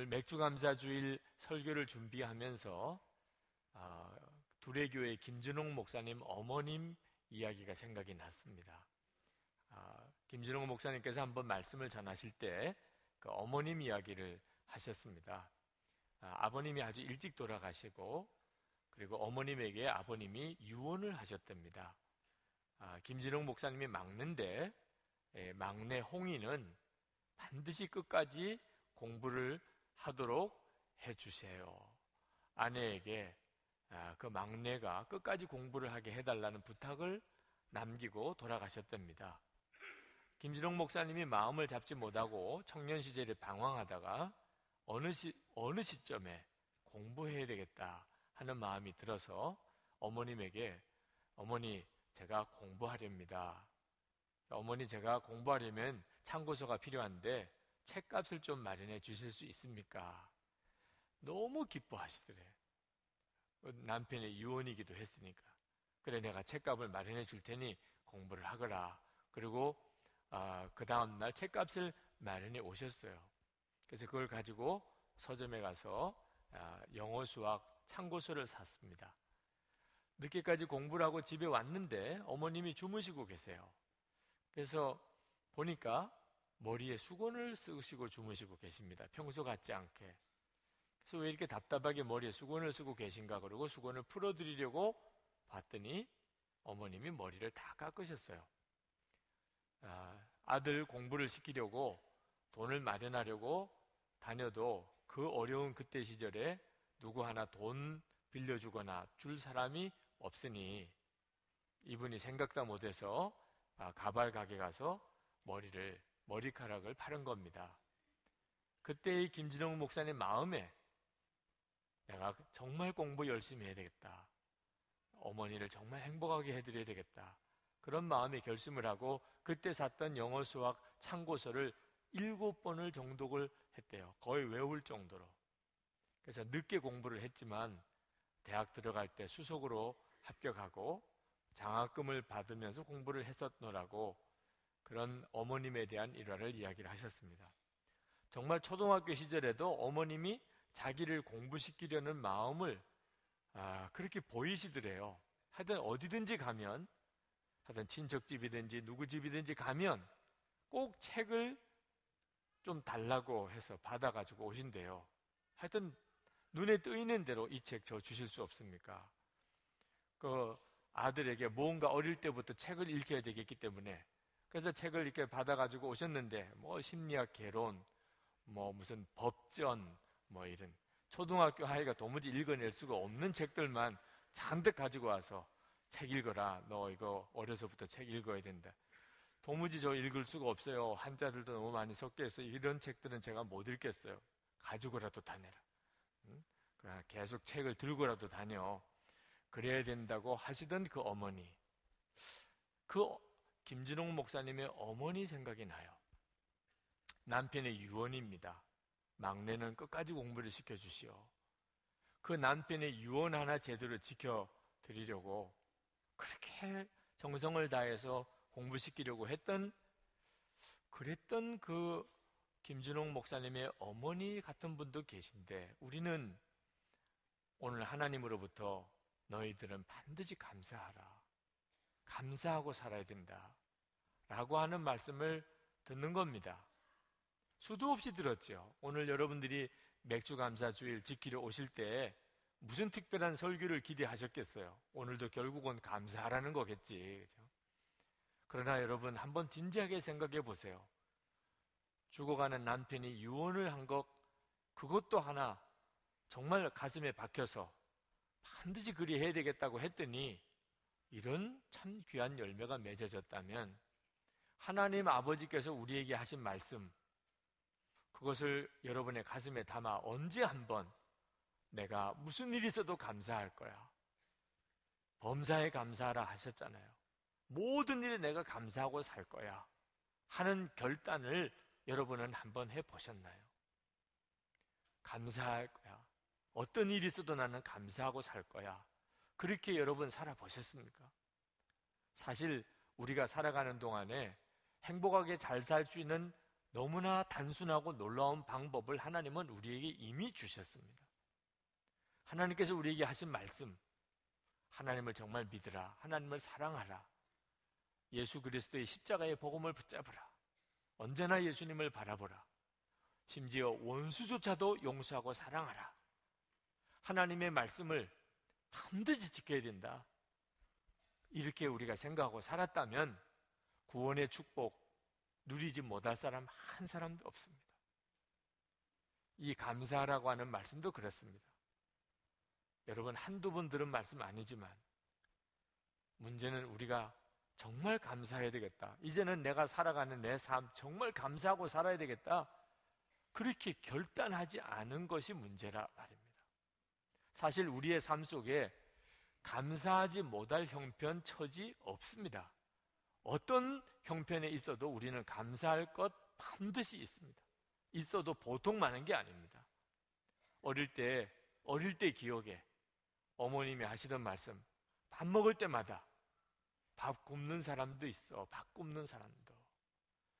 오늘 맥주감사주일 설교를 준비하면서 어, 두레교회 김준홍 목사님 어머님 이야기가 생각이 났습니다. 어, 김준홍 목사님께서 한번 말씀을 전하실 때 그 어머님 이야기를 하셨습니다. 아, 버님이 아주 일찍 돌아가시고 그리고 어머님에게 아버님이 유언을 하셨답니다. 아, 김진홍 목사님이 막는데 예, 막내 홍이는 반드시 끝까지 공부를 하도록 해주세요. 아내에게 아, 그 막내가 끝까지 공부를 하게 해달라는 부탁을 남기고 돌아가셨답니다. 김진홍 목사님이 마음을 잡지 못하고 청년 시절에 방황하다가 어느 시 어느 시점에 공부해야 되겠다 하는 마음이 들어서 어머님에게 어머니 제가 공부하렵니다. 어머니 제가 공부하려면 참고서가 필요한데 책값을 좀 마련해 주실 수 있습니까? 너무 기뻐하시더래. 남편의 유언이기도 했으니까. 그래 내가 책값을 마련해 줄 테니 공부를 하거라. 그리고 아, 그 다음 날 책값을 마련해 오셨어요. 그래서 그걸 가지고 서점에 가서 아, 영어 수학 참고서를 샀습니다. 늦게까지 공부를 하고 집에 왔는데 어머님이 주무시고 계세요. 그래서 보니까 머리에 수건을 쓰시고 주무시고 계십니다. 평소 같지 않게. 그래서 왜 이렇게 답답하게 머리에 수건을 쓰고 계신가 그러고 수건을 풀어드리려고 봤더니 어머님이 머리를 다 깎으셨어요. 아, 아들 공부를 시키려고 돈을 마련하려고 다녀도 그 어려운 그때 시절에 누구 하나 돈 빌려주거나 줄 사람이 없으니 이분이 생각도 못해서 아, 가발 가게 가서 머리를 머리카락을 파른 겁니다. 그때의 김진홍 목사님 마음에 내가 정말 공부 열심히 해야 되겠다. 어머니를 정말 행복하게 해드려야 되겠다. 그런 마음에 결심을 하고 그때 샀던 영어 수학 참고서를 일곱 번을 정독을 했대요. 거의 외울 정도로. 그래서 늦게 공부를 했지만 대학 들어갈 때 수석으로 합격하고 장학금을 받으면서 공부를 했었노라고 그런 어머님에 대한 일화를 이야기를 하셨습니다. 정말 초등학교 시절에도 어머님이 자기를 공부시키려는 마음을 아, 그렇게 보이시더래요. 하여튼 어디든지 가면 하여튼 친척집이든지 누구 집이든지 가면 꼭 책을 좀 달라고 해서 받아가지고 오신대요. 하여튼 눈에 뜨이는 대로 이 책 저 주실 수 없습니까? 그 아들에게 뭔가 어릴 때부터 책을 읽혀야 되겠기 때문에 그래서 책을 이렇게 받아가지고 오셨는데 뭐 심리학 개론, 뭐 무슨 법전, 뭐 이런 초등학교 아이가 도무지 읽어낼 수가 없는 책들만 잔뜩 가지고 와서 책 읽어라. 너 이거 어려서부터 책 읽어야 된다. 도무지 저 읽을 수가 없어요. 한자들도 너무 많이 섞여 있어. 이런 책들은 제가 못 읽겠어요. 가지고라도 다녀라. 응? 계속 책을 들고라도 다녀. 그래야 된다고 하시던 그 어머니. 그 김진홍 목사님의 어머니 생각이 나요. 남편의 유언입니다. 막내는 끝까지 공부를 시켜주시오. 그 남편의 유언 하나 제대로 지켜드리려고 그렇게 정성을 다해서 공부시키려고 했던 그랬던 그 김준홍 목사님의 어머니 같은 분도 계신데 우리는 오늘 하나님으로부터 너희들은 반드시 감사하라. 감사하고 살아야 된다. 라고 하는 말씀을 듣는 겁니다. 수도 없이 들었죠. 오늘 여러분들이 맥주 감사 주일 지키러 오실 때 무슨 특별한 설교를 기대하셨겠어요? 오늘도 결국은 감사하라는 거겠지. 그죠? 그러나 여러분 한번 진지하게 생각해 보세요. 죽어가는 남편이 유언을 한 것, 그것도 하나 정말 가슴에 박혀서 반드시 그리 해야 되겠다고 했더니 이런 참 귀한 열매가 맺어졌다면 하나님 아버지께서 우리에게 하신 말씀, 그것을 여러분의 가슴에 담아 언제 한번 내가 무슨 일이 있어도 감사할 거야. 범사에 감사하라 하셨잖아요. 모든 일에 내가 감사하고 살 거야. 하는 결단을 여러분은 한번 해 보셨나요? 감사할 거야. 어떤 일이 있어도 나는 감사하고 살 거야. 그렇게 여러분 살아보셨습니까? 사실 우리가 살아가는 동안에 행복하게 잘 살 수 있는 너무나 단순하고 놀라운 방법을 하나님은 우리에게 이미 주셨습니다. 하나님께서 우리에게 하신 말씀, 하나님을 정말 믿으라. 하나님을 사랑하라. 예수 그리스도의 십자가의 복음을 붙잡으라. 언제나 예수님을 바라보라. 심지어 원수조차도 용서하고 사랑하라. 하나님의 말씀을 반드시 지켜야 된다. 이렇게 우리가 생각하고 살았다면 구원의 축복 누리지 못할 사람 한 사람도 없습니다. 이 감사라고 하는 말씀도 그렇습니다. 여러분 한두 번 들은 말씀 아니지만 문제는 우리가 정말 감사해야 되겠다. 이제는 내가 살아가는 내 삶 정말 감사하고 살아야 되겠다. 그렇게 결단하지 않은 것이 문제라 말입니다. 사실 우리의 삶 속에 감사하지 못할 형편, 처지 없습니다. 어떤 형편에 있어도 우리는 감사할 것 반드시 있습니다. 있어도 보통 많은 게 아닙니다. 어릴 때, 어릴 때 기억에 어머님이 하시던 말씀, 밥 먹을 때마다 밥 굽는 사람도 있어, 밥 굽는 사람도.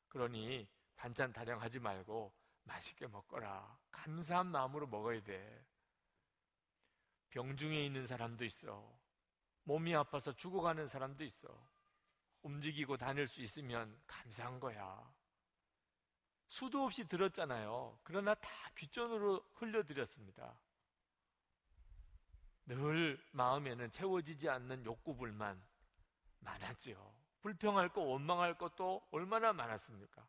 그러니 반찬 타령하지 말고 맛있게 먹거라. 감사한 마음으로 먹어야 돼. 병중에 있는 사람도 있어. 몸이 아파서 죽어가는 사람도 있어. 움직이고 다닐 수 있으면 감사한 거야. 수도 없이 들었잖아요. 그러나 다 귀전으로 흘려드렸습니다. 늘 마음에는 채워지지 않는 욕구불만 많았지요. 불평할 것, 원망할 것도 얼마나 많았습니까?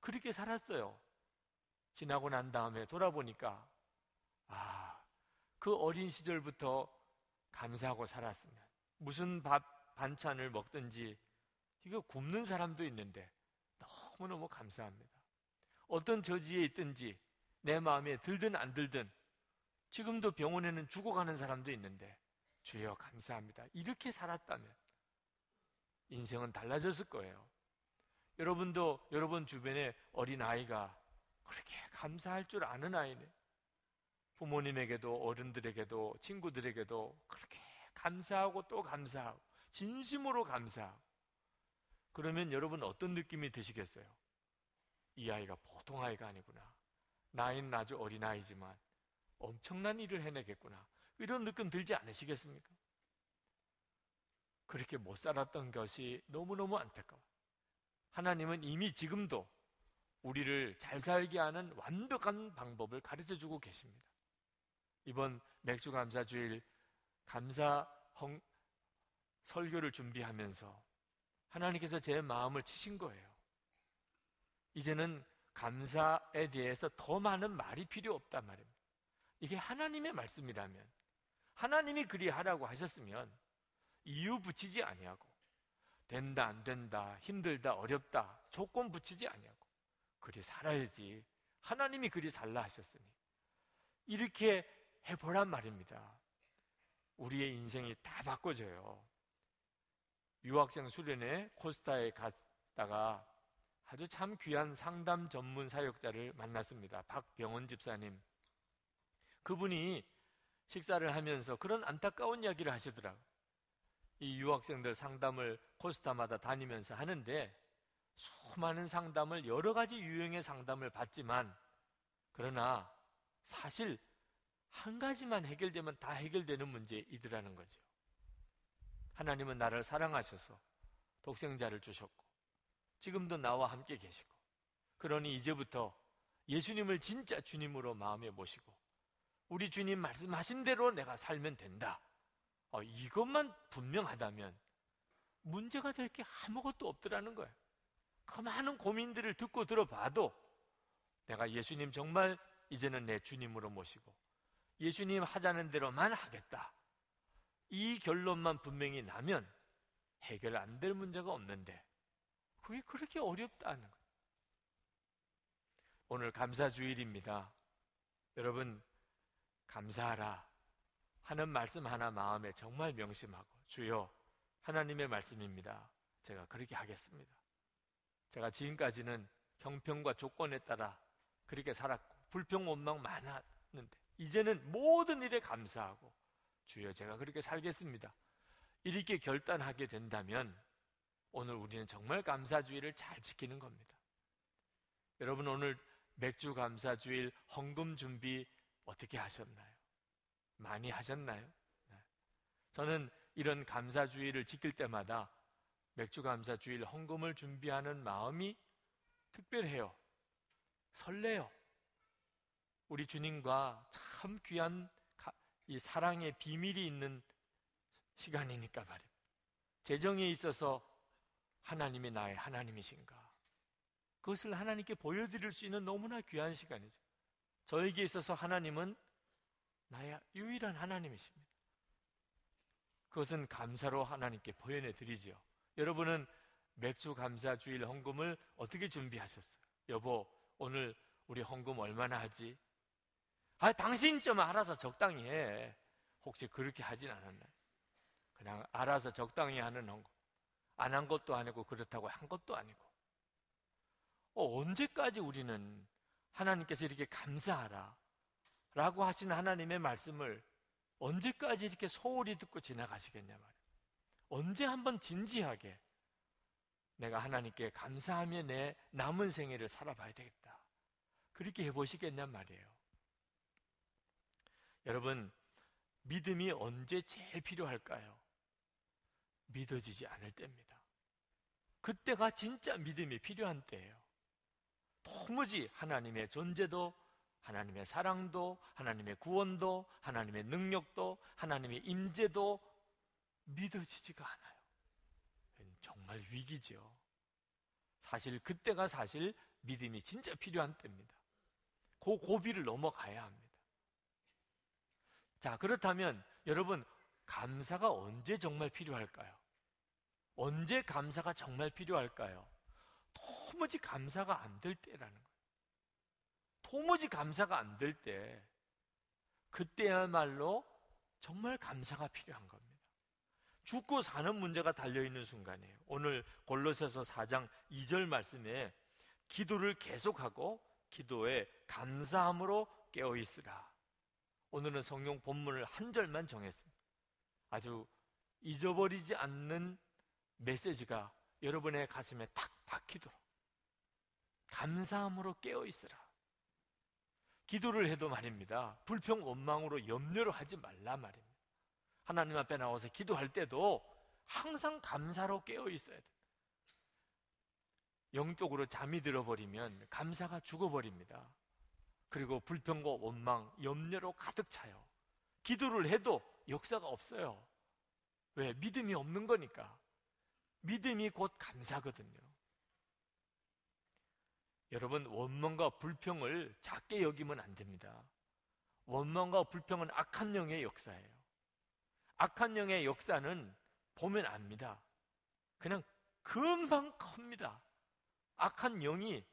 그렇게 살았어요. 지나고 난 다음에 돌아보니까, 아, 그 어린 시절부터 감사하고 살았으면, 무슨 밥, 반찬을 먹든지, 이거 굶는 사람도 있는데, 너무너무 감사합니다. 어떤 저지에 있든지, 내 마음에 들든 안 들든, 지금도 병원에는 죽어가는 사람도 있는데 주여 감사합니다. 이렇게 살았다면 인생은 달라졌을 거예요. 여러분도 여러분 주변에 어린 아이가 그렇게 감사할 줄 아는 아이네. 부모님에게도 어른들에게도 친구들에게도 그렇게 감사하고 또 감사하고 진심으로 감사하고 그러면 여러분 어떤 느낌이 드시겠어요? 이 아이가 보통 아이가 아니구나. 나이는 아주 어린 아이지만 엄청난 일을 해내겠구나. 이런 느낌 들지 않으시겠습니까? 그렇게 못 살았던 것이 너무너무 안타까워. 하나님은 이미 지금도 우리를 잘 살게 하는 완벽한 방법을 가르쳐 주고 계십니다. 이번 맥주 감사 주일 감사 헝, 설교를 준비하면서 하나님께서 제 마음을 치신 거예요. 이제는 감사에 대해서 더 많은 말이 필요 없단 말입니다. 이게 하나님의 말씀이라면 하나님이 그리하라고 하셨으면 이유 붙이지 아니하고 된다 안 된다 힘들다 어렵다 조건 붙이지 아니하고 그리 살아야지 하나님이 그리 살라 하셨으니 이렇게 해보란 말입니다. 우리의 인생이 다 바꿔져요. 유학생 수련회 코스타에 갔다가 아주 참 귀한 상담 전문 사역자를 만났습니다. 박병원 집사님. 그분이 식사를 하면서 그런 안타까운 이야기를 하시더라고요. 이 유학생들 상담을 코스타마다 다니면서 하는데 수많은 상담을 여러 가지 유형의 상담을 받지만 그러나 사실 한 가지만 해결되면 다 해결되는 문제이더라는 거죠. 하나님은 나를 사랑하셔서 독생자를 주셨고 지금도 나와 함께 계시고 그러니 이제부터 예수님을 진짜 주님으로 마음에 모시고 우리 주님 말씀하신 대로 내가 살면 된다. 어, 이것만 분명하다면 문제가 될 게 아무것도 없더라는 거예요. 그 많은 고민들을 듣고 들어봐도 내가 예수님 정말 이제는 내 주님으로 모시고 예수님 하자는 대로만 하겠다. 이 결론만 분명히 나면 해결 안 될 문제가 없는데 그게 그렇게 어렵다는 거예요. 오늘 감사주일입니다. 여러분 감사하라 하는 말씀 하나 마음에 정말 명심하고 주여 하나님의 말씀입니다. 제가 그렇게 하겠습니다. 제가 지금까지는 형평과 조건에 따라 그렇게 살았고 불평 원망 많았는데 이제는 모든 일에 감사하고 주여 제가 그렇게 살겠습니다. 이렇게 결단하게 된다면 오늘 우리는 정말 감사주의를 잘 지키는 겁니다. 여러분 오늘 맥주 감사주일 헌금 준비 어떻게 하셨나요? 많이 하셨나요? 네. 저는 이런 감사주일을 지킬 때마다 맥주 감사주일 헌금을 준비하는 마음이 특별해요. 설레요. 우리 주님과 참 귀한 이 사랑의 비밀이 있는 시간이니까 말입니다. 재정에 있어서 하나님이 나의 하나님이신가? 그것을 하나님께 보여드릴 수 있는 너무나 귀한 시간이죠. 저에게 있어서 하나님은 나의 유일한 하나님이십니다. 그것은 감사로 하나님께 보여내 드리지요. 여러분은 맥주 감사 주일 헌금을 어떻게 준비하셨어요? 여보, 오늘 우리 헌금 얼마나 하지? 아, 당신 좀 알아서 적당히 해. 혹시 그렇게 하진 않았나요? 그냥 알아서 적당히 하는 헌금. 안한 것도 아니고 그렇다고 한 것도 아니고. 어, 언제까지 우리는 하나님께서 이렇게 감사하라. 라고 하신 하나님의 말씀을 언제까지 이렇게 소홀히 듣고 지나가시겠냐 말이에요. 언제 한번 진지하게 내가 하나님께 감사하며 내 남은 생애를 살아봐야 되겠다. 그렇게 해보시겠냔 말이에요. 여러분, 믿음이 언제 제일 필요할까요? 믿어지지 않을 때입니다. 그때가 진짜 믿음이 필요한 때예요. 도무지 하나님의 존재도, 하나님의 사랑도, 하나님의 구원도, 하나님의 능력도, 하나님의 임재도 믿어지지가 않아요. 정말 위기죠. 사실 그때가 사실 믿음이 진짜 필요한 때입니다. 그 고비를 넘어가야 합니다. 자, 그렇다면 여러분, 감사가 언제 정말 필요할까요? 언제 감사가 정말 필요할까요? 도무지 감사가 안 될 때라는 거예요. 도무지 감사가 안 될 때, 그때야말로 정말 감사가 필요한 겁니다. 죽고 사는 문제가 달려있는 순간이에요. 오늘 골로새서 4장 2절 말씀에 기도를 계속하고 기도에 감사함으로 깨어 있으라. 오늘은 성경 본문을 한 절만 정했습니다. 아주 잊어버리지 않는 메시지가 여러분의 가슴에 탁 박히도록 감사함으로 깨어 있으라. 기도를 해도 말입니다. 불평 원망으로 염려를 하지 말라 말입니다. 하나님 앞에 나와서 기도할 때도 항상 감사로 깨어 있어야 돼. 영적으로 잠이 들어버리면 감사가 죽어버립니다. 그리고 불평과 원망, 염려로 가득 차요. 기도를 해도 역사가 없어요. 왜? 믿음이 없는 거니까. 믿음이 곧 감사거든요. 여러분, 원망과 불평을 작게 여기면 안 됩니다. 원망과 불평은 악한 영의 역사예요. 악한 영의 역사는 보면 압니다. 그냥 금방 큽니다. 악한 영이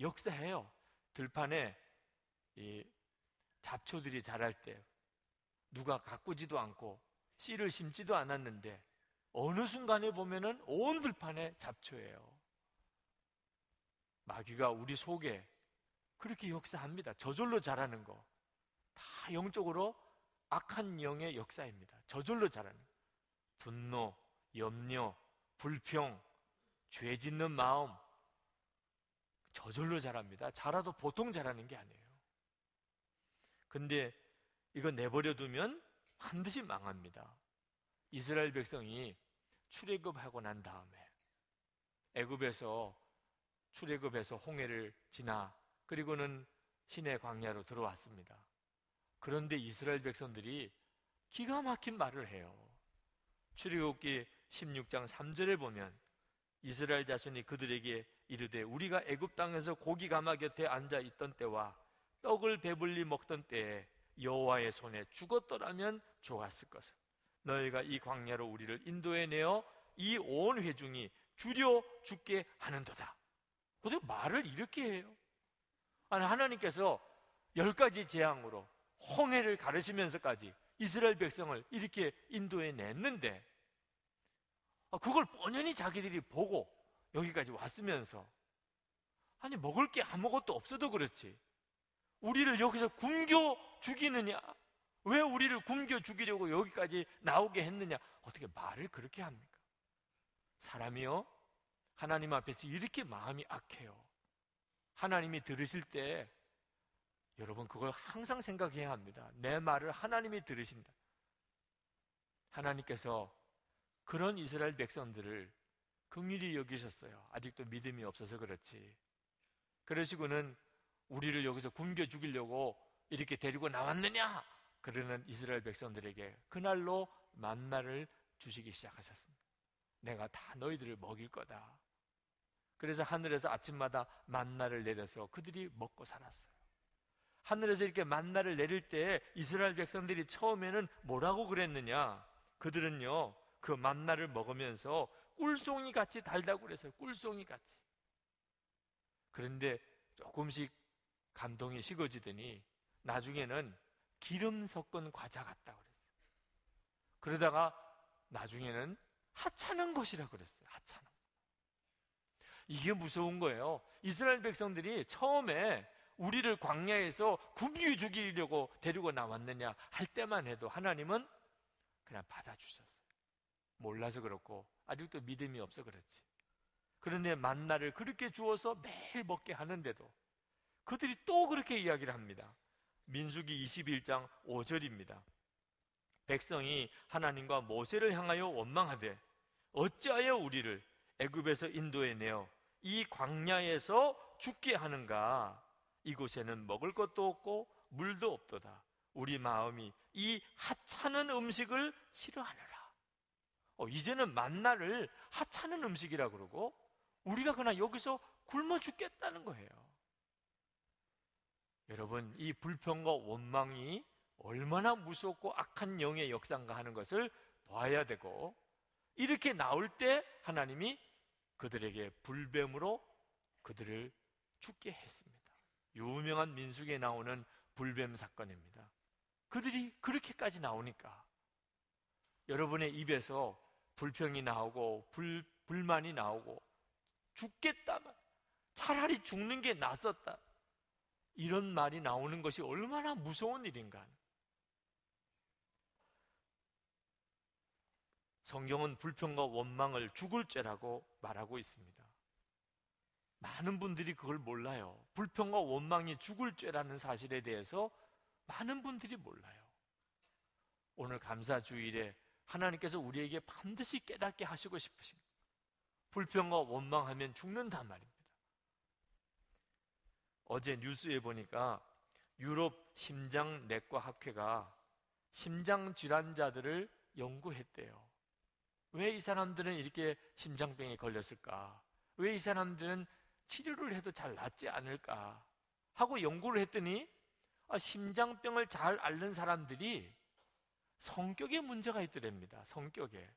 역사해요. 들판에 이 잡초들이 자랄 때 누가 가꾸지도 않고 씨를 심지도 않았는데 어느 순간에 보면은 온 들판에 잡초예요. 마귀가 우리 속에 그렇게 역사합니다. 저절로 자라는 거. 다 영적으로 악한 영의 역사입니다. 저절로 자라는 분노, 염려, 불평, 죄 짓는 마음 저절로 자랍니다. 자라도 보통 자라는 게 아니에요. 근데 이거 내버려 두면 반드시 망합니다. 이스라엘 백성이 출애굽하고 난 다음에 애굽에서 출애굽해서 홍해를 지나 그리고는 신의 광야로 들어왔습니다. 그런데 이스라엘 백성들이 기가 막힌 말을 해요. 출애굽기 16장 3절에 보면 이스라엘 자손이 그들에게 이르되 우리가 애굽 땅에서 고기 가마 곁에 앉아 있던 때와 떡을 배불리 먹던 때에 여호와의 손에 죽었더라면 좋았을 것을 너희가 이 광야로 우리를 인도해 내어 이 온 회중이 줄여 죽게 하는도다. 어떻게 말을 이렇게 해요? 아니 하나님께서 열 가지 재앙으로 홍해를 가르치면서까지 이스라엘 백성을 이렇게 인도해 냈는데 아, 그걸 뻔연히 자기들이 보고 여기까지 왔으면서 아니 먹을 게 아무것도 없어도 그렇지 우리를 여기서 굶겨 죽이느냐? 왜 우리를 굶겨 죽이려고 여기까지 나오게 했느냐? 어떻게 말을 그렇게 합니까? 사람이요? 하나님 앞에서 이렇게 마음이 악해요. 하나님이 들으실 때 여러분 그걸 항상 생각해야 합니다. 내 말을 하나님이 들으신다. 하나님께서 그런 이스라엘 백성들을 긍휼히 여기셨어요. 아직도 믿음이 없어서 그렇지. 그러시고는 우리를 여기서 굶겨 죽이려고 이렇게 데리고 나왔느냐? 그러는 이스라엘 백성들에게 그날로 만나를 주시기 시작하셨습니다. 내가 다 너희들을 먹일 거다. 그래서 하늘에서 아침마다 만나를 내려서 그들이 먹고 살았어요. 하늘에서 이렇게 만나를 내릴 때 이스라엘 백성들이 처음에는 뭐라고 그랬느냐? 그들은요, 그 만나를 먹으면서 꿀송이 같이 달다고 그랬어요. 꿀송이 같이. 그런데 조금씩 감동이 식어지더니 나중에는 기름 섞은 과자 같다고 그랬어요. 그러다가 나중에는 하찮은 것이라 그랬어요. 하찮은. 이게 무서운 거예요. 이스라엘 백성들이 처음에 우리를 광야에서 굶겨 죽이려고 데리고 나왔느냐 할 때만 해도 하나님은 그냥 받아주셨어요. 몰라서 그렇고 아직도 믿음이 없어 그렇지. 그런데 만나를 그렇게 주어서 매일 먹게 하는데도 그들이 또 그렇게 이야기를 합니다. 민수기 21장 5절입니다. 백성이 하나님과 모세를 향하여 원망하되 어찌하여 우리를 애굽에서 인도해 내어 이 광야에서 죽게 하는가? 이곳에는 먹을 것도 없고 물도 없도다. 우리 마음이 이 하찮은 음식을 싫어하느라. 어, 이제는 만나를 하찮은 음식이라 그러고 우리가 그냥 여기서 굶어 죽겠다는 거예요. 여러분, 이 불평과 원망이 얼마나 무섭고 악한 영의 역사인가 하는 것을 봐야 되고 이렇게 나올 때 하나님이 그들에게 불뱀으로 그들을 죽게 했습니다. 유명한 민숙에 나오는 불뱀 사건입니다. 그들이 그렇게까지 나오니까 여러분의 입에서 불평이 나오고 불, 불만이 나오고 죽겠다만 차라리 죽는 게 낫었다. 이런 말이 나오는 것이 얼마나 무서운 일인가. 성경은 불평과 원망을 죽을 죄라고 말하고 있습니다. 많은 분들이 그걸 몰라요. 불평과 원망이 죽을 죄라는 사실에 대해서 많은 분들이 몰라요. 오늘 감사주일에 하나님께서 우리에게 반드시 깨닫게 하시고 싶으신 불평과 원망하면 죽는단 말입니다. 어제 뉴스에 보니까 유럽 심장내과 학회가 심장 질환자들을 연구했대요. 왜 이 사람들은 이렇게 심장병에 걸렸을까? 왜 이 사람들은 치료를 해도 잘 낫지 않을까? 하고 연구를 했더니 아, 심장병을 잘 앓는 사람들이 성격에 문제가 있더랍니다. 성격에.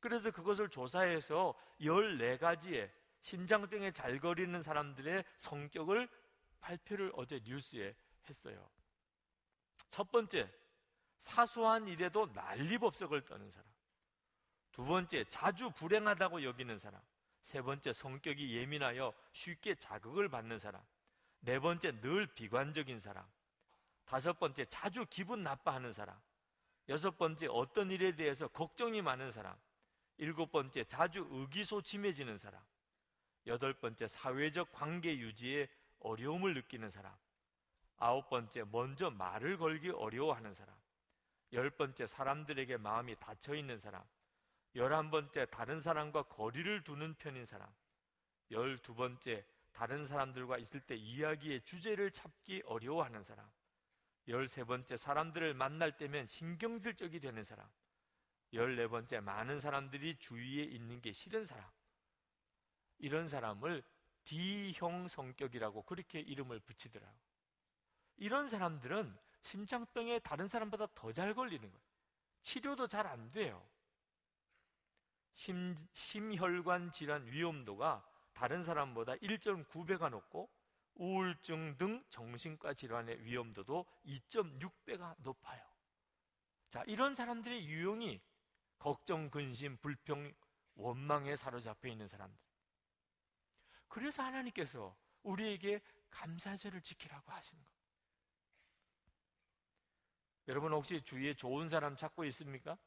그래서 그것을 조사해서 14가지의 심장병에 잘 걸리는 사람들의 성격을 발표를 어제 뉴스에 했어요. 첫 번째, 사소한 일에도 난리법석을 떠는 사람. 두 번째, 자주 불행하다고 여기는 사람. 세 번째, 성격이 예민하여 쉽게 자극을 받는 사람. 네 번째, 늘 비관적인 사람. 다섯 번째, 자주 기분 나빠하는 사람. 여섯 번째, 어떤 일에 대해서 걱정이 많은 사람. 일곱 번째, 자주 의기소침해지는 사람. 여덟 번째, 사회적 관계 유지에 어려움을 느끼는 사람. 아홉 번째, 먼저 말을 걸기 어려워하는 사람. 열 번째, 사람들에게 마음이 닫혀 있는 사람. 열한 번째, 다른 사람과 거리를 두는 편인 사람. 열두 번째, 다른 사람들과 있을 때 이야기의 주제를 찾기 어려워하는 사람. 열세 번째, 사람들을 만날 때면 신경질적이 되는 사람. 열네 번째, 많은 사람들이 주위에 있는 게 싫은 사람. 이런 사람을 D형 성격이라고 그렇게 이름을 붙이더라고. 이런 사람들은 심장병에 다른 사람보다 더 잘 걸리는 거예요. 치료도 잘 안 돼요. 심, 심혈관 질환 위험도가 다른 사람보다 1.9배가 높고 우울증 등 정신과 질환의 위험도도 2.6배가 높아요. 자, 이런 사람들의 유형이 걱정, 근심, 불평, 원망에 사로잡혀 있는 사람들. 그래서 하나님께서 우리에게 감사절을 지키라고 하시는 것. 여러분 혹시 주위에 좋은 사람 찾고 있습니까?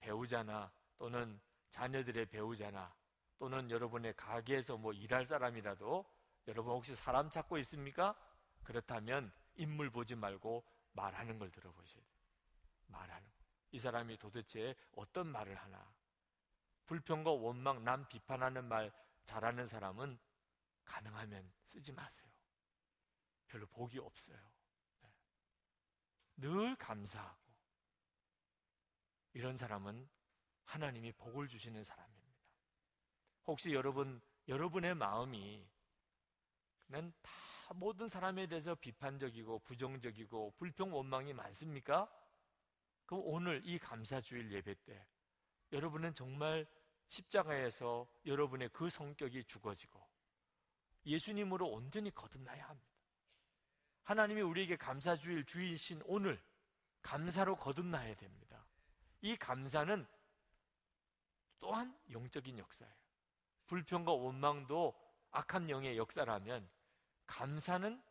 배우자나 또는 자녀들의 배우자나 또는 여러분의 가게에서 뭐 일할 사람이라도 여러분 혹시 사람 찾고 있습니까? 그렇다면 인물 보지 말고 말하는 걸 들어보세요. 말하는 거. 이 사람이 도대체 어떤 말을 하나? 불평과 원망, 남 비판하는 말 잘하는 사람은 가능하면 쓰지 마세요. 별로 복이 없어요. 네. 늘 감사하고 이런 사람은 하나님이 복을 주시는 사람입니다. 혹시 여러분 여러분의 마음이 그냥 다 모든 사람에 대해서 비판적이고 부정적이고 불평 원망이 많습니까? 그럼 오늘 이 감사주일 예배 때 여러분은 정말 십자가에서 여러분의 그 성격이 죽어지고 예수님으로 온전히 거듭나야 합니다. 하나님이 우리에게 감사주일 주이신 오늘 감사로 거듭나야 됩니다. 이 감사는 또한 영적인 역사예요. 불평과 원망도 악한 영의 역사라면 감사는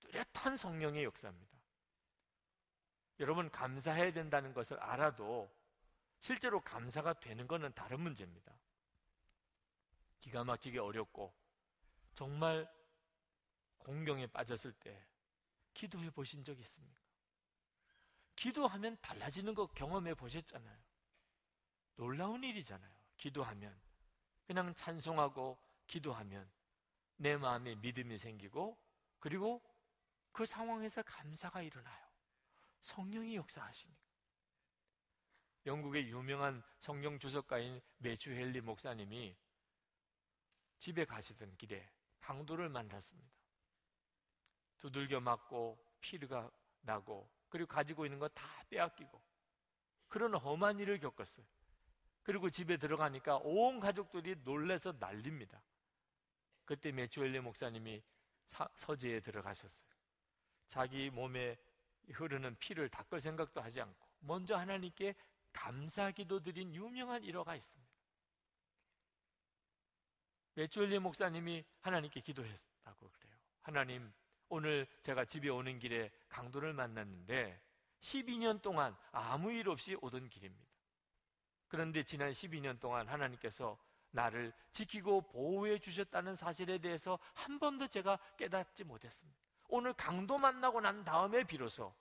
뚜렷한 성령의 역사입니다. 여러분 감사해야 된다는 것을 알아도 실제로 감사가 되는 것은 다른 문제입니다. 기가 막히게 어렵고 정말 공경에 빠졌을 때 기도해 보신 적 있습니까? 기도하면 달라지는 거 경험해 보셨잖아요. 놀라운 일이잖아요. 기도하면 그냥 찬송하고 기도하면 내 마음에 믿음이 생기고 그리고 그 상황에서 감사가 일어나요. 성령이 역사하시니까. 영국의 유명한 성경 주석가인 매주 헬리 목사님이 집에 가시던 길에 강도를 만났습니다. 두들겨 맞고 피가 나고 그리고 가지고 있는 거 다 빼앗기고 그런 험한 일을 겪었어요. 그리고 집에 들어가니까 온 가족들이 놀래서 난립니다. 그때 메추엘리 목사님이 사, 서재에 들어가셨어요. 자기 몸에 흐르는 피를 닦을 생각도 하지 않고 먼저 하나님께 감사 기도 드린 유명한 일화가 있습니다. 메추엘리 목사님이 하나님께 기도했다고 그래요. 하나님, 오늘 제가 집에 오는 길에 강도를 만났는데 12년 동안 아무 일 없이 오던 길입니다. 그런데 지난 12년 동안 하나님께서 나를 지키고 보호해 주셨다는 사실에 대해서 한 번도 제가 깨닫지 못했습니다. 오늘 강도 만나고 난 다음에 비로소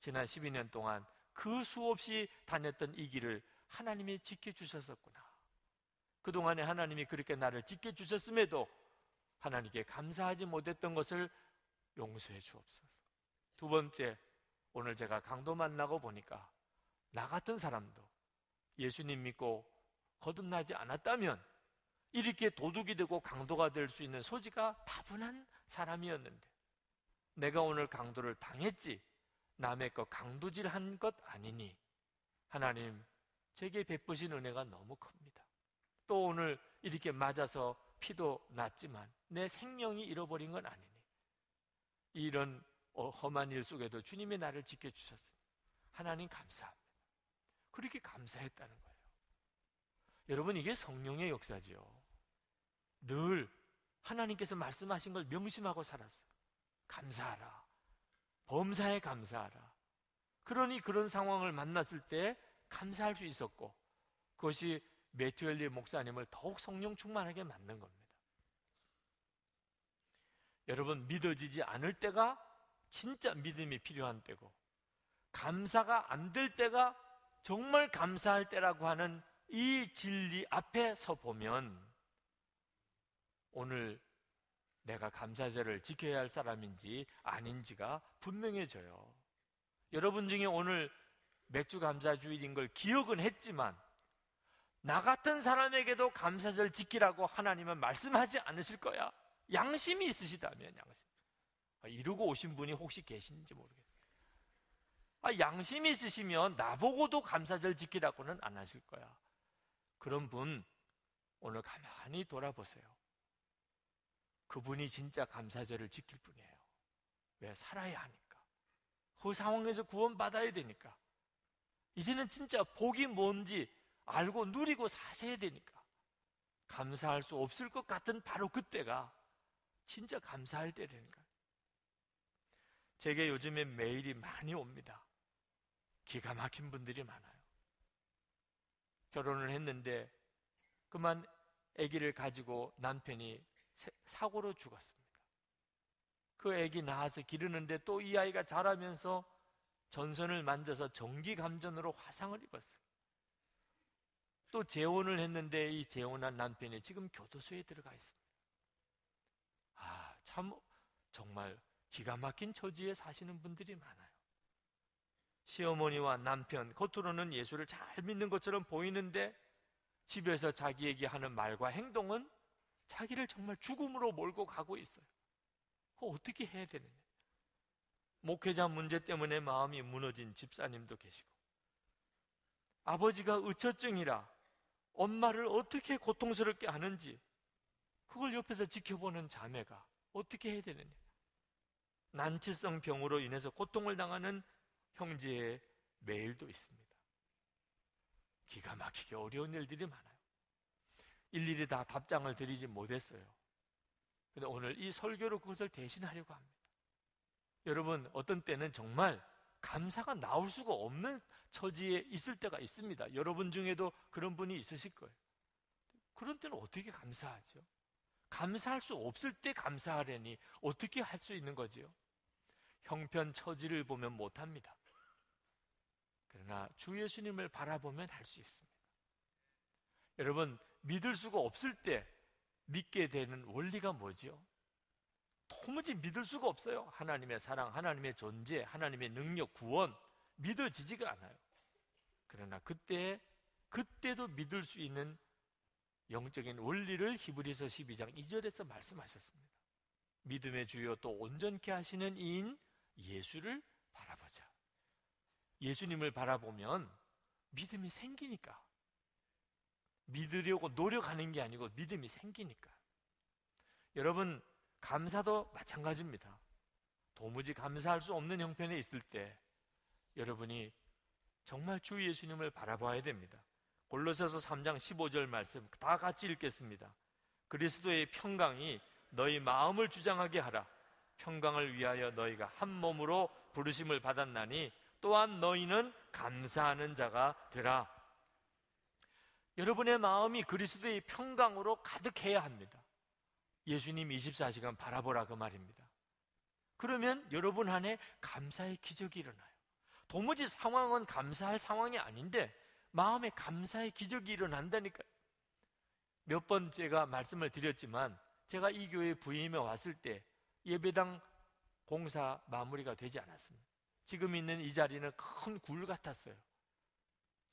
지난 12년 동안 그 수없이 다녔던 이 길을 하나님이 지켜주셨었구나. 그동안에 하나님이 그렇게 나를 지켜주셨음에도 하나님께 감사하지 못했던 것을 용서해 주옵소서. 두 번째, 오늘 제가 강도 만나고 보니까 나 같은 사람도 예수님 믿고 거듭나지 않았다면 이렇게 도둑이 되고 강도가 될 수 있는 소지가 다분한 사람이었는데 내가 오늘 강도를 당했지 남의 것 강도질 한 것 아니니 하나님 제게 베푸신 은혜가 너무 큽니다. 또 오늘 이렇게 맞아서 피도 났지만 내 생명이 잃어버린 건 아니니 이런 어, 험한 일 속에도 주님이 나를 지켜주셨으니 하나님 감사합니다. 그렇게 감사했다는 거예요. 여러분 이게 성령의 역사지요. 늘 하나님께서 말씀하신 걸 명심하고 살았어요. 감사하라. 범사에 감사하라. 그러니 그런 상황을 만났을 때 감사할 수 있었고 그것이 메투엘리 목사님을 더욱 성령 충만하게 만든 겁니다. 여러분 믿어지지 않을 때가 진짜 믿음이 필요한 때고 감사가 안 될 때가 정말 감사할 때라고 하는 이 진리 앞에 서 보면 오늘 내가 감사절을 지켜야 할 사람인지 아닌지가 분명해져요. 여러분 중에 오늘 맥주 감사 주일인 걸 기억은 했지만 나 같은 사람에게도 감사절 지키라고 하나님은 말씀하지 않으실 거야. 양심이 있으시다면 양심. 아, 이러고 오신 분이 혹시 계신지 모르겠어요. 아, 양심이 있으시면 나보고도 감사절 지키라고는 안 하실 거야. 그런 분 오늘 가만히 돌아보세요. 그분이 진짜 감사절을 지킬 분이에요. 왜 살아야 하니까. 그 상황에서 구원받아야 되니까. 이제는 진짜 복이 뭔지 알고 누리고 사셔야 되니까. 감사할 수 없을 것 같은 바로 그때가 진짜 감사할 때라니까. 제게 요즘에 메일이 많이 옵니다. 기가 막힌 분들이 많아요. 결혼을 했는데 그만 아기를 가지고 남편이 사고로 죽었습니다. 그 아기 낳아서 기르는데 또 이 아이가 자라면서 전선을 만져서 전기 감전으로 화상을 입었어요. 또 재혼을 했는데 이 재혼한 남편이 지금 교도소에 들어가 있습니다. 아, 참 정말 기가 막힌 처지에 사시는 분들이 많아요. 시어머니와 남편, 겉으로는 예수를 잘 믿는 것처럼 보이는데 집에서 자기에게 하는 말과 행동은 자기를 정말 죽음으로 몰고 가고 있어요. 어떻게 해야 되느냐? 목회자 문제 때문에 마음이 무너진 집사님도 계시고, 아버지가 의처증이라 엄마를 어떻게 고통스럽게 하는지, 그걸 옆에서 지켜보는 자매가 어떻게 해야 되느냐? 난치성 병으로 인해서 고통을 당하는 형제의 메일도 있습니다. 기가 막히게 어려운 일들이 많아요. 일일이 다 답장을 드리지 못했어요. 근데 오늘 이 설교로 그것을 대신하려고 합니다. 여러분, 어떤 때는 정말 감사가 나올 수가 없는 처지에 있을 때가 있습니다. 여러분 중에도 그런 분이 있으실 거예요. 그런 때는 어떻게 감사하죠? 감사할 수 없을 때 감사하려니 어떻게 할 수 있는 거지요? 형편 처지를 보면 못합니다. 그러나 주 예수님을 바라보면 할 수 있습니다. 여러분, 믿을 수가 없을 때 믿게 되는 원리가 뭐지요? 도무지 믿을 수가 없어요. 하나님의 사랑, 하나님의 존재, 하나님의 능력, 구원 믿어지지가 않아요. 그러나 그때 그때도 믿을 수 있는 영적인 원리를 히브리서 12장 2절에서 말씀하셨습니다. 믿음의 주요 또 온전케 하시는 이인 예수를 바라보자. 예수님을 바라보면 믿음이 생기니까. 믿으려고 노력하는 게 아니고 믿음이 생기니까. 여러분, 감사도 마찬가지입니다. 도무지 감사할 수 없는 형편에 있을 때 여러분이 정말 주 예수님을 바라봐야 됩니다. 골로새서 3장 15절 말씀 다 같이 읽겠습니다. 그리스도의 평강이 너희 마음을 주장하게 하라. 평강을 위하여 너희가 한 몸으로 부르심을 받았나니 또한 너희는 감사하는 자가 되라. 여러분의 마음이 그리스도의 평강으로 가득해야 합니다. 예수님 24시간 바라보라 그 말입니다. 그러면 여러분 안에 감사의 기적이 일어나요. 도무지 상황은 감사할 상황이 아닌데 마음에 감사의 기적이 일어난다니까요. 몇 번 제가 말씀을 드렸지만 제가 이 교회 부임에 왔을 때 예배당 공사 마무리가 되지 않았습니다. 지금 있는 이 자리는 큰 굴 같았어요.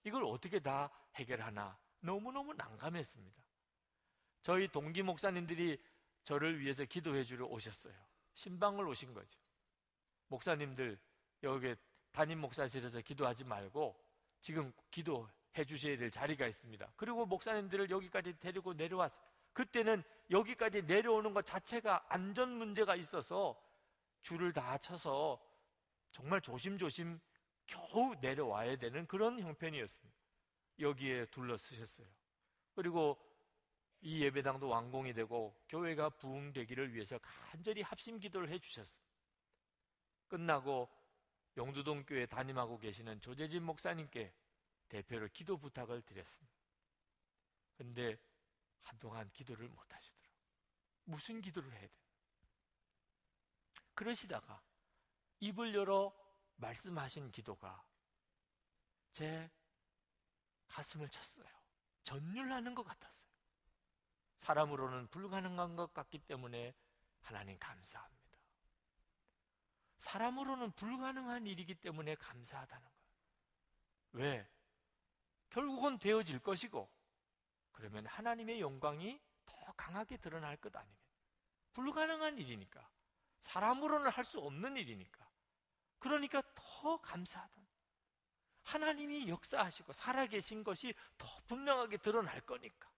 이걸 어떻게 다 해결하나 너무너무 난감했습니다. 저희 동기 목사님들이 저를 위해서 기도해 주러 오셨어요. 신방을 오신 거죠. 목사님들 여기 담임 목사실에서 기도하지 말고 지금 기도해 주셔야 될 자리가 있습니다. 그리고 목사님들을 여기까지 데리고 내려왔어요. 그때는 여기까지 내려오는 것 자체가 안전 문제가 있어서 줄을 다 쳐서 정말 조심조심 겨우 내려와야 되는 그런 형편이었습니다. 여기에 둘러쓰셨어요. 그리고 이 예배당도 완공이 되고 교회가 부흥되기를 위해서 간절히 합심 기도를 해 주셨어요. 끝나고 영두동 교회 담임하고 계시는 조재진 목사님께 대표로 기도 부탁을 드렸습니다. 근데 한동안 기도를 못 하시더라고요. 무슨 기도를 해야 돼? 그러시다가 입을 열어 말씀하신 기도가 제 가슴을 쳤어요. 전율하는 것 같았어요. 사람으로는 불가능한 것 같기 때문에 하나님 감사합니다. 사람으로는 불가능한 일이기 때문에 감사하다는 거예요. 왜? 결국은 되어질 것이고, 그러면 하나님의 영광이 더 강하게 드러날 것 아니면. 불가능한 일이니까. 사람으로는 할 수 없는 일이니까. 그러니까 더 감사하다. 하나님이 역사하시고 살아계신 것이 더 분명하게 드러날 거니까.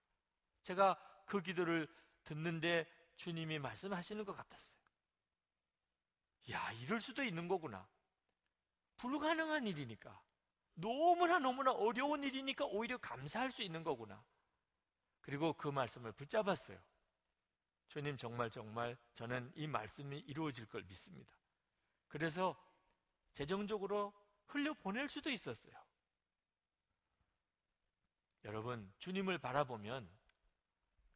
제가 그 기도를 듣는데 주님이 말씀하시는 것 같았어요. 야, 이럴 수도 있는 거구나. 불가능한 일이니까. 너무나 너무나 어려운 일이니까 오히려 감사할 수 있는 거구나. 그리고 그 말씀을 붙잡았어요. 주님 정말 정말 저는 이 말씀이 이루어질 걸 믿습니다. 그래서 재정적으로 흘려보낼 수도 있었어요. 여러분, 주님을 바라보면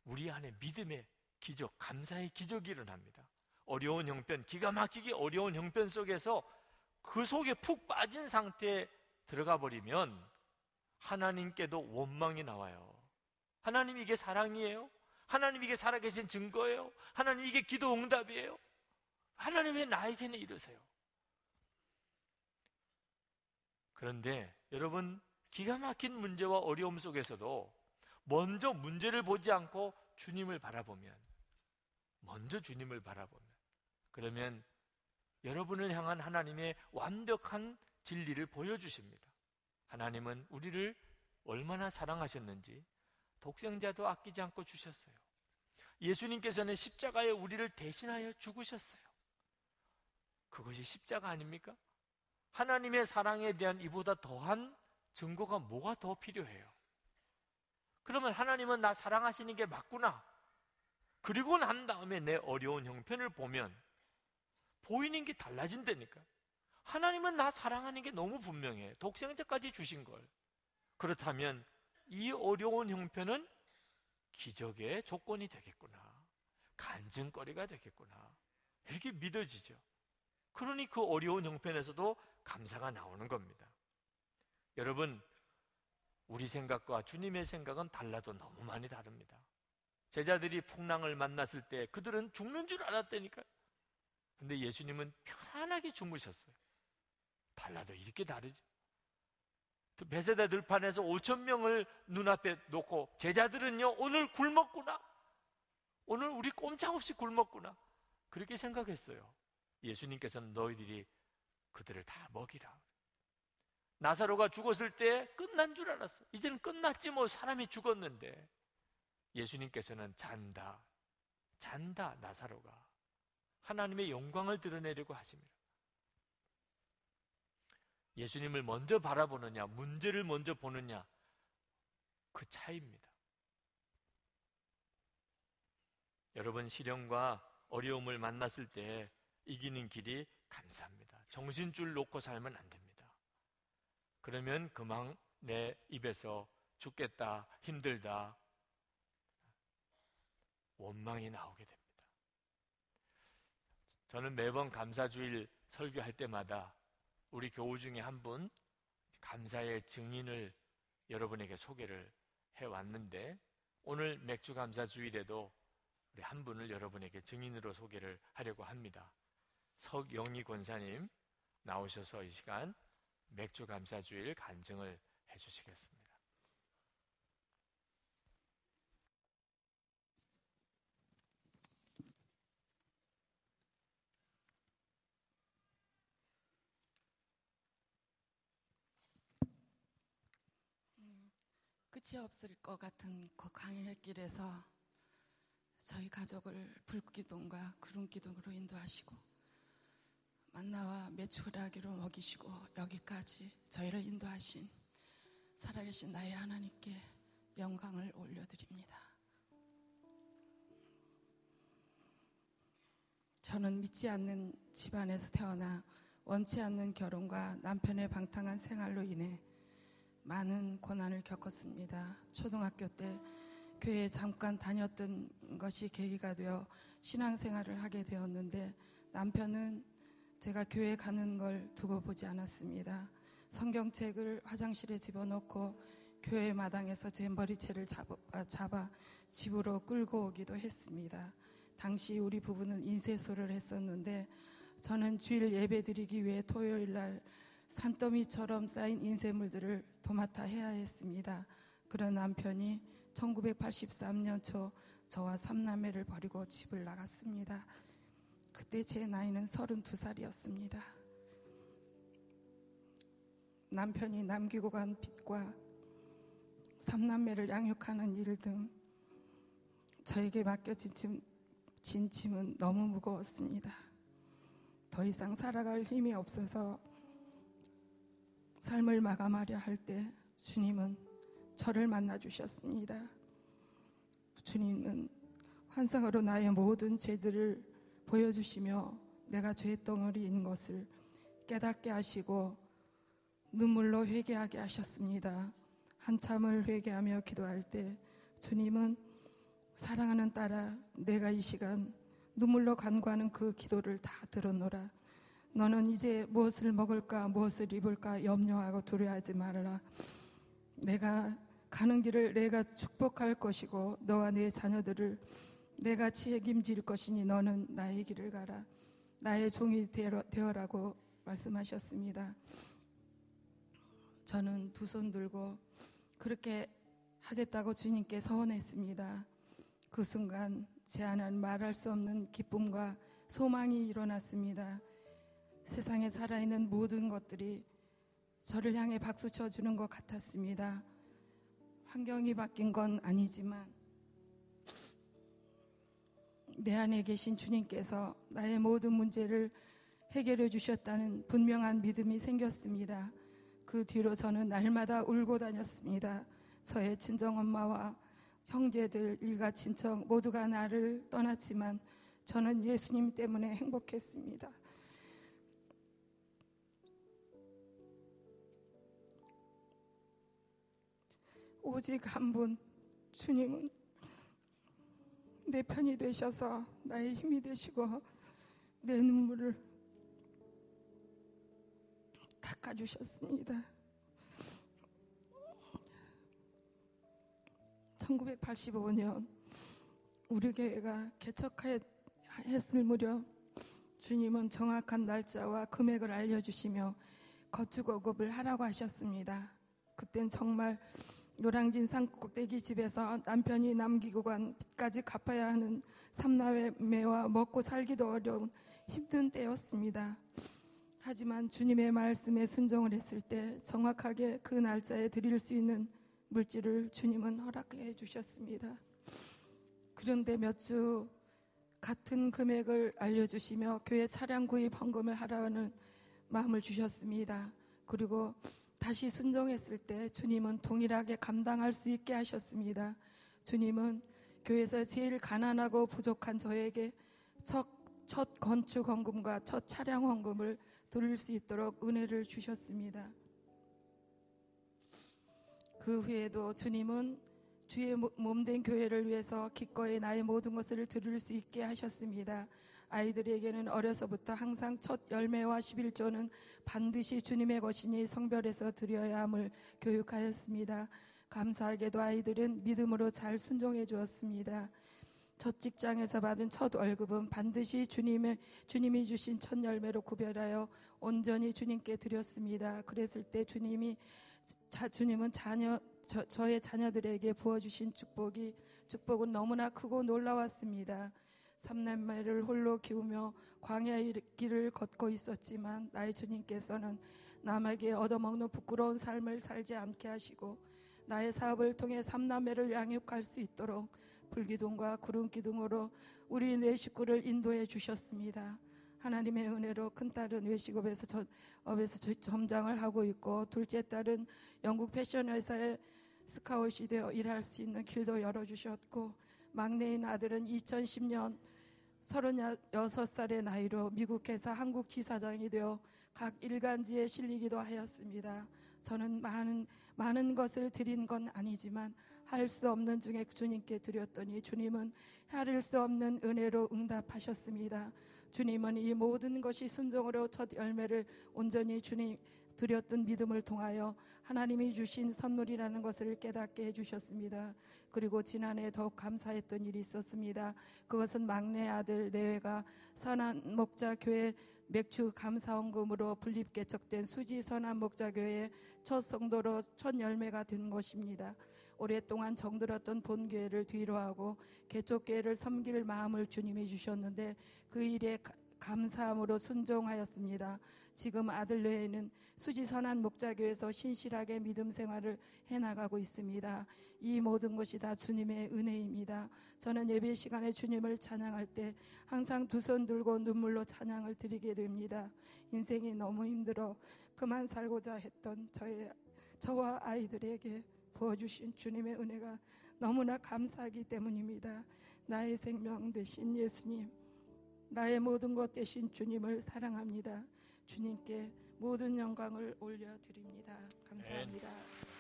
우리 안에 믿음의 기적, 감사의 기적이 일어납니다. 어려운 형편, 기가 막히게 어려운 형편 속에서 그 속에 푹 빠진 상태에 들어가 버리면 하나님께도 원망이 나와요. 하나님 이게 사랑이에요? 하나님 이게 살아계신 증거예요? 하나님 이게 기도 응답이에요? 하나님 왜 나에게는 이러세요? 그런데 여러분 기가 막힌 문제와 어려움 속에서도 먼저 문제를 보지 않고 주님을 바라보면 먼저 주님을 바라보면 그러면 여러분을 향한 하나님의 완벽한 진리를 보여주십니다. 하나님은 우리를 얼마나 사랑하셨는지 독생자도 아끼지 않고 주셨어요. 예수님께서는 십자가에 우리를 대신하여 죽으셨어요. 그것이 십자가 아닙니까? 하나님의 사랑에 대한 이보다 더한 증거가 뭐가 더 필요해요? 그러면 하나님은 나 사랑하시는 게 맞구나. 그리고 난 다음에 내 어려운 형편을 보면 보이는 게 달라진다니까. 하나님은 나 사랑하는 게 너무 분명해. 독생자까지 주신 걸. 그렇다면 이 어려운 형편은 기적의 조건이 되겠구나. 간증거리가 되겠구나. 이렇게 믿어지죠. 그러니 그 어려운 형편에서도 감사가 나오는 겁니다. 여러분, 우리 생각과 주님의 생각은 달라도 너무 많이 다릅니다. 제자들이 풍랑을 만났을 때 그들은 죽는 줄 알았다니까요. 근데 예수님은 편안하게 주무셨어요. 달라도 이렇게 다르죠. 베세다 들판에서 5천 명을 눈앞에 놓고 제자들은요 오늘 굶었구나. 오늘 우리 꼼짝없이 굶었구나. 그렇게 생각했어요. 예수님께서는 너희들이 그들을 다 먹이라. 나사로가 죽었을 때 끝난 줄 알았어. 이제는 끝났지 뭐 사람이 죽었는데. 예수님께서는 잔다. 잔다 나사로가. 하나님의 영광을 드러내려고 하십니다. 예수님을 먼저 바라보느냐, 문제를 먼저 보느냐, 그 차이입니다. 여러분, 시련과 어려움을 만났을 때 이기는 길이 감사합니다. 정신줄 놓고 살면 안 됩니다. 그러면 그만 내 입에서 죽겠다, 힘들다, 원망이 나오게 됩니다. 저는 매번 감사주일 설교할 때마다 우리 교우 중에 한 분 감사의 증인을 여러분에게 소개를 해 왔는데 오늘 맥주 감사 주일에도 우리 한 분을 여러분에게 증인으로 소개를 하려고 합니다. 석영희 권사님 나오셔서 이 시간 맥주 감사 주일 간증을 해 주시겠습니다. 끝이 없을 것 같은 그 광야길에서 저희 가족을 불기둥과 구름기둥으로 인도하시고 만나와 메추라기로 먹이시고 여기까지 저희를 인도하신 살아계신 나의 하나님께 영광을 올려드립니다. 저는 믿지 않는 집안에서 태어나 원치 않는 결혼과 남편의 방탕한 생활로 인해 많은 고난을 겪었습니다. 초등학교 때 교회에 잠깐 다녔던 것이 계기가 되어 신앙생활을 하게 되었는데 남편은 제가 교회 가는 걸 두고 보지 않았습니다. 성경책을 화장실에 집어넣고 교회 마당에서 제 머리채를 잡아, 잡아 집으로 끌고 오기도 했습니다. 당시 우리 부부는 인쇄소를 했었는데 저는 주일 예배 드리기 위해 토요일 날 산더미처럼 쌓인 인쇄물들을 도맡아 해야 했습니다. 그런 남편이 1983년 초 저와 삼남매를 버리고 집을 나갔습니다. 그때 제 나이는 32살이었습니다. 남편이 남기고 간 빚과 삼남매를 양육하는 일 등 저에게 맡겨진 짐, 진 짐은 너무 무거웠습니다. 더 이상 살아갈 힘이 없어서 삶을 마감하려 할 때 주님은 저를 만나 주셨습니다. 주님은 환상으로 나의 모든 죄들을 보여주시며 내가 죄덩어리인 것을 깨닫게 하시고 눈물로 회개하게 하셨습니다. 한참을 회개하며 기도할 때 주님은 사랑하는 딸아, 내가 이 시간 눈물로 간구하는 그 기도를 다 들었노라. 너는 이제 무엇을 먹을까, 무엇을 입을까 염려하고 두려워하지 말아라. 내가 가는 길을 내가 축복할 것이고 너와 네 자녀들을 내가 책임질 것이니 너는 나의 길을 가라. 나의 종이 되어라고 말씀하셨습니다. 저는 두 손 들고 그렇게 하겠다고 주님께 서원했습니다. 그 순간 제 안은 말할 수 없는 기쁨과 소망이 일어났습니다. 세상에 살아있는 모든 것들이 저를 향해 박수 쳐주는 것 같았습니다. 환경이 바뀐 건 아니지만 내 안에 계신 주님께서 나의 모든 문제를 해결해 주셨다는 분명한 믿음이 생겼습니다. 그 뒤로 저는 날마다 울고 다녔습니다. 저의 친정엄마와 형제들, 일가 친척 모두가 나를 떠났지만 저는 예수님 때문에 행복했습니다. 오직 한 분, 주님은 내 편이 되셔서 나의 힘이 되시고 내 눈물을 닦아주셨습니다. 1985년 우리 교회가 개척했을 무렵 주님은 정확한 날짜와 금액을 알려주시며 거축 어급을 하라고 하셨습니다. 그땐 정말 노량진 산꼭대기 집에서 남편이 남기고 간 빚까지 갚아야 하는 삼남매와 먹고 살기도 어려운 힘든 때였습니다. 하지만 주님의 말씀에 순종을 했을 때 정확하게 그 날짜에 드릴 수 있는 물질을 주님은 허락해 주셨습니다. 그런데 몇 주 같은 금액을 알려주시며 교회 차량 구입 헌금을 하라는 마음을 주셨습니다. 그리고 다시 순종했을 때 주님은 동일하게 감당할 수 있게 하셨습니다. 주님은 교회에서 제일 가난하고 부족한 저에게 첫, 첫 건축 헌금과 첫 차량 헌금을 드릴 수 있도록 은혜를 주셨습니다. 그 후에도 주님은 주의 몸된 교회를 위해서 기꺼이 나의 모든 것을 드릴 수 있게 하셨습니다. 아이들에게는 어려서부터 항상 첫 열매와 11조는 반드시 주님의 것이니 성별에서 드려야 함을 교육하였습니다. 감사하게도 아이들은 믿음으로 잘 순종해 주었습니다. 첫 직장에서 받은 첫 월급은 반드시 주님의 주님이 주신 첫 열매로 구별하여 온전히 주님께 드렸습니다. 그랬을 때 주님이 자, 주님은 자녀 저, 저의 자녀들에게 부어주신 축복이 축복은 너무나 크고 놀라웠습니다. 삼남매를 홀로 키우며 광야의 길을 걷고 있었지만 나의 주님께서는 남에게 얻어먹는 부끄러운 삶을 살지 않게 하시고 나의 사업을 통해 삼남매를 양육할 수 있도록 불기둥과 구름기둥으로 우리 네 식구를 인도해 주셨습니다. 하나님의 은혜로 큰 딸은 외식업에서 저, 업에서 점장을 하고 있고 둘째 딸은 영국 패션 회사에 스카웃이 되어 일할 수 있는 길도 열어주셨고 막내인 아들은 2010년 36살의 나이로 미국 회사 한국 지사장이 되어 각 일간지에 실리기도 하였습니다. 저는 많은 많은 것을 드린 건 아니지만 할 수 없는 중에 주님께 드렸더니 주님은 헤아릴 수 없는 은혜로 응답하셨습니다. 주님은 이 모든 것이 순종으로 첫 열매를 온전히 주님 드렸던 믿음을 통하여 하나님이 주신 선물이라는 것을 깨닫게 해주셨습니다. 그리고 지난해 더욱 감사했던 일이 있었습니다. 그것은 막내 아들 내외가 선한 목자 교회 맥추 감사헌금으로 분립 개척된 수지 선한 목자교회 첫 성도로 첫 열매가 된 것입니다. 오랫동안 정들었던 본교회를 뒤로하고 개척교회를 섬길 마음을 주님이 주셨는데 그 일에 감사함으로 순종하였습니다. 지금 아들 외에는 수지 선한 목자교회에서 신실하게 믿음 생활을 해나가고 있습니다. 이 모든 것이 다 주님의 은혜입니다. 저는 예배 시간에 주님을 찬양할 때 항상 두 손 들고 눈물로 찬양을 드리게 됩니다. 인생이 너무 힘들어 그만 살고자 했던 저의 저와 아이들에게 부어주신 주님의 은혜가 너무나 감사하기 때문입니다. 나의 생명 되신 예수님, 나의 모든 것 되신 주님을 사랑합니다. 주님께 모든 영광을 올려 드립니다. 감사합니다. 네.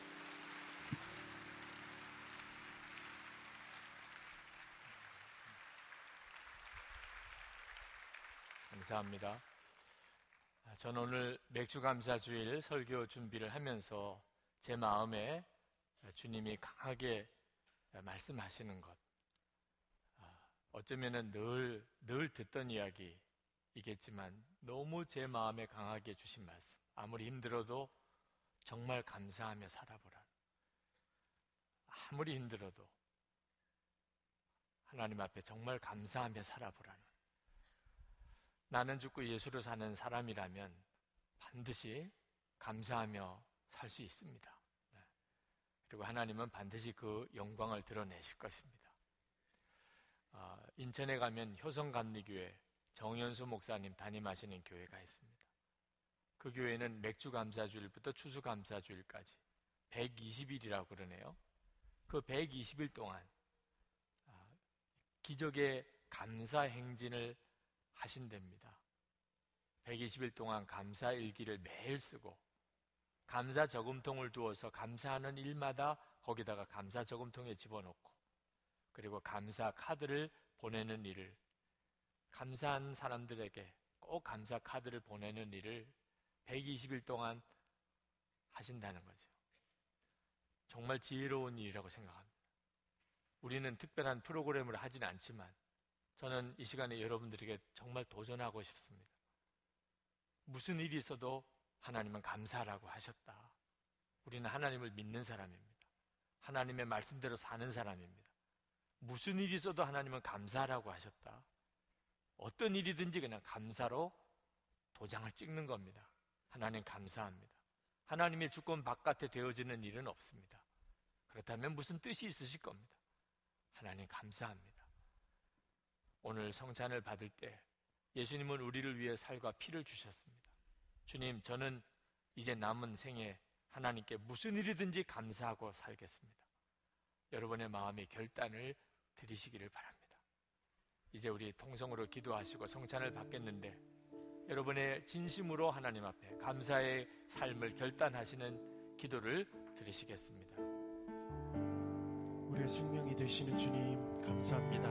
감사합니다. 저는 오늘 맥주 감사 주일 설교 준비를 하면서 제 마음에 주님이 강하게 말씀하시는 것, 아, 어쩌면 늘늘 듣던 이야기, 이겠지만 너무 제 마음에 강하게 주신 말씀. 아무리 힘들어도 정말 감사하며 살아보라. 아무리 힘들어도 하나님 앞에 정말 감사하며 살아보라는. 나는 죽고 예수로 사는 사람이라면 반드시 감사하며 살 수 있습니다. 네. 그리고 하나님은 반드시 그 영광을 드러내실 것입니다. 어, 인천에 가면 효성감리교회 정연수 목사님 담임하시는 교회가 있습니다. 그 교회는 맥주 감사주일부터 추수 감사주일까지 120일이라고 그러네요. 그 120일 동안 기적의 감사 행진을 하신답니다. 120일 동안 감사 일기를 매일 쓰고 감사 저금통을 두어서 감사하는 일마다 거기다가 감사 저금통에 집어넣고 그리고 감사 카드를 보내는 일을 감사한 사람들에게 꼭 감사 카드를 보내는 일을 120일 동안 하신다는 거죠. 정말 지혜로운 일이라고 생각합니다. 우리는 특별한 프로그램을 하진 않지만 저는 이 시간에 여러분들에게 정말 도전하고 싶습니다. 무슨 일이 있어도 하나님은 감사라고 하셨다. 우리는 하나님을 믿는 사람입니다. 하나님의 말씀대로 사는 사람입니다. 무슨 일이 있어도 하나님은 감사라고 하셨다. 어떤 일이든지 그냥 감사로 도장을 찍는 겁니다. 하나님 감사합니다. 하나님의 주권 바깥에 되어지는 일은 없습니다. 그렇다면 무슨 뜻이 있으실 겁니다. 하나님 감사합니다. 오늘 성찬을 받을 때 예수님은 우리를 위해 살과 피를 주셨습니다. 주님, 저는 이제 남은 생에 하나님께 무슨 일이든지 감사하고 살겠습니다. 여러분의 마음의 결단을 드리시기를 바랍니다. 이제 우리 통성으로 기도하시고 성찬을 받겠는데 여러분의 진심으로 하나님 앞에 감사의 삶을 결단하시는 기도를 드리시겠습니다. 우리의 생명이 되시는 주님 감사합니다.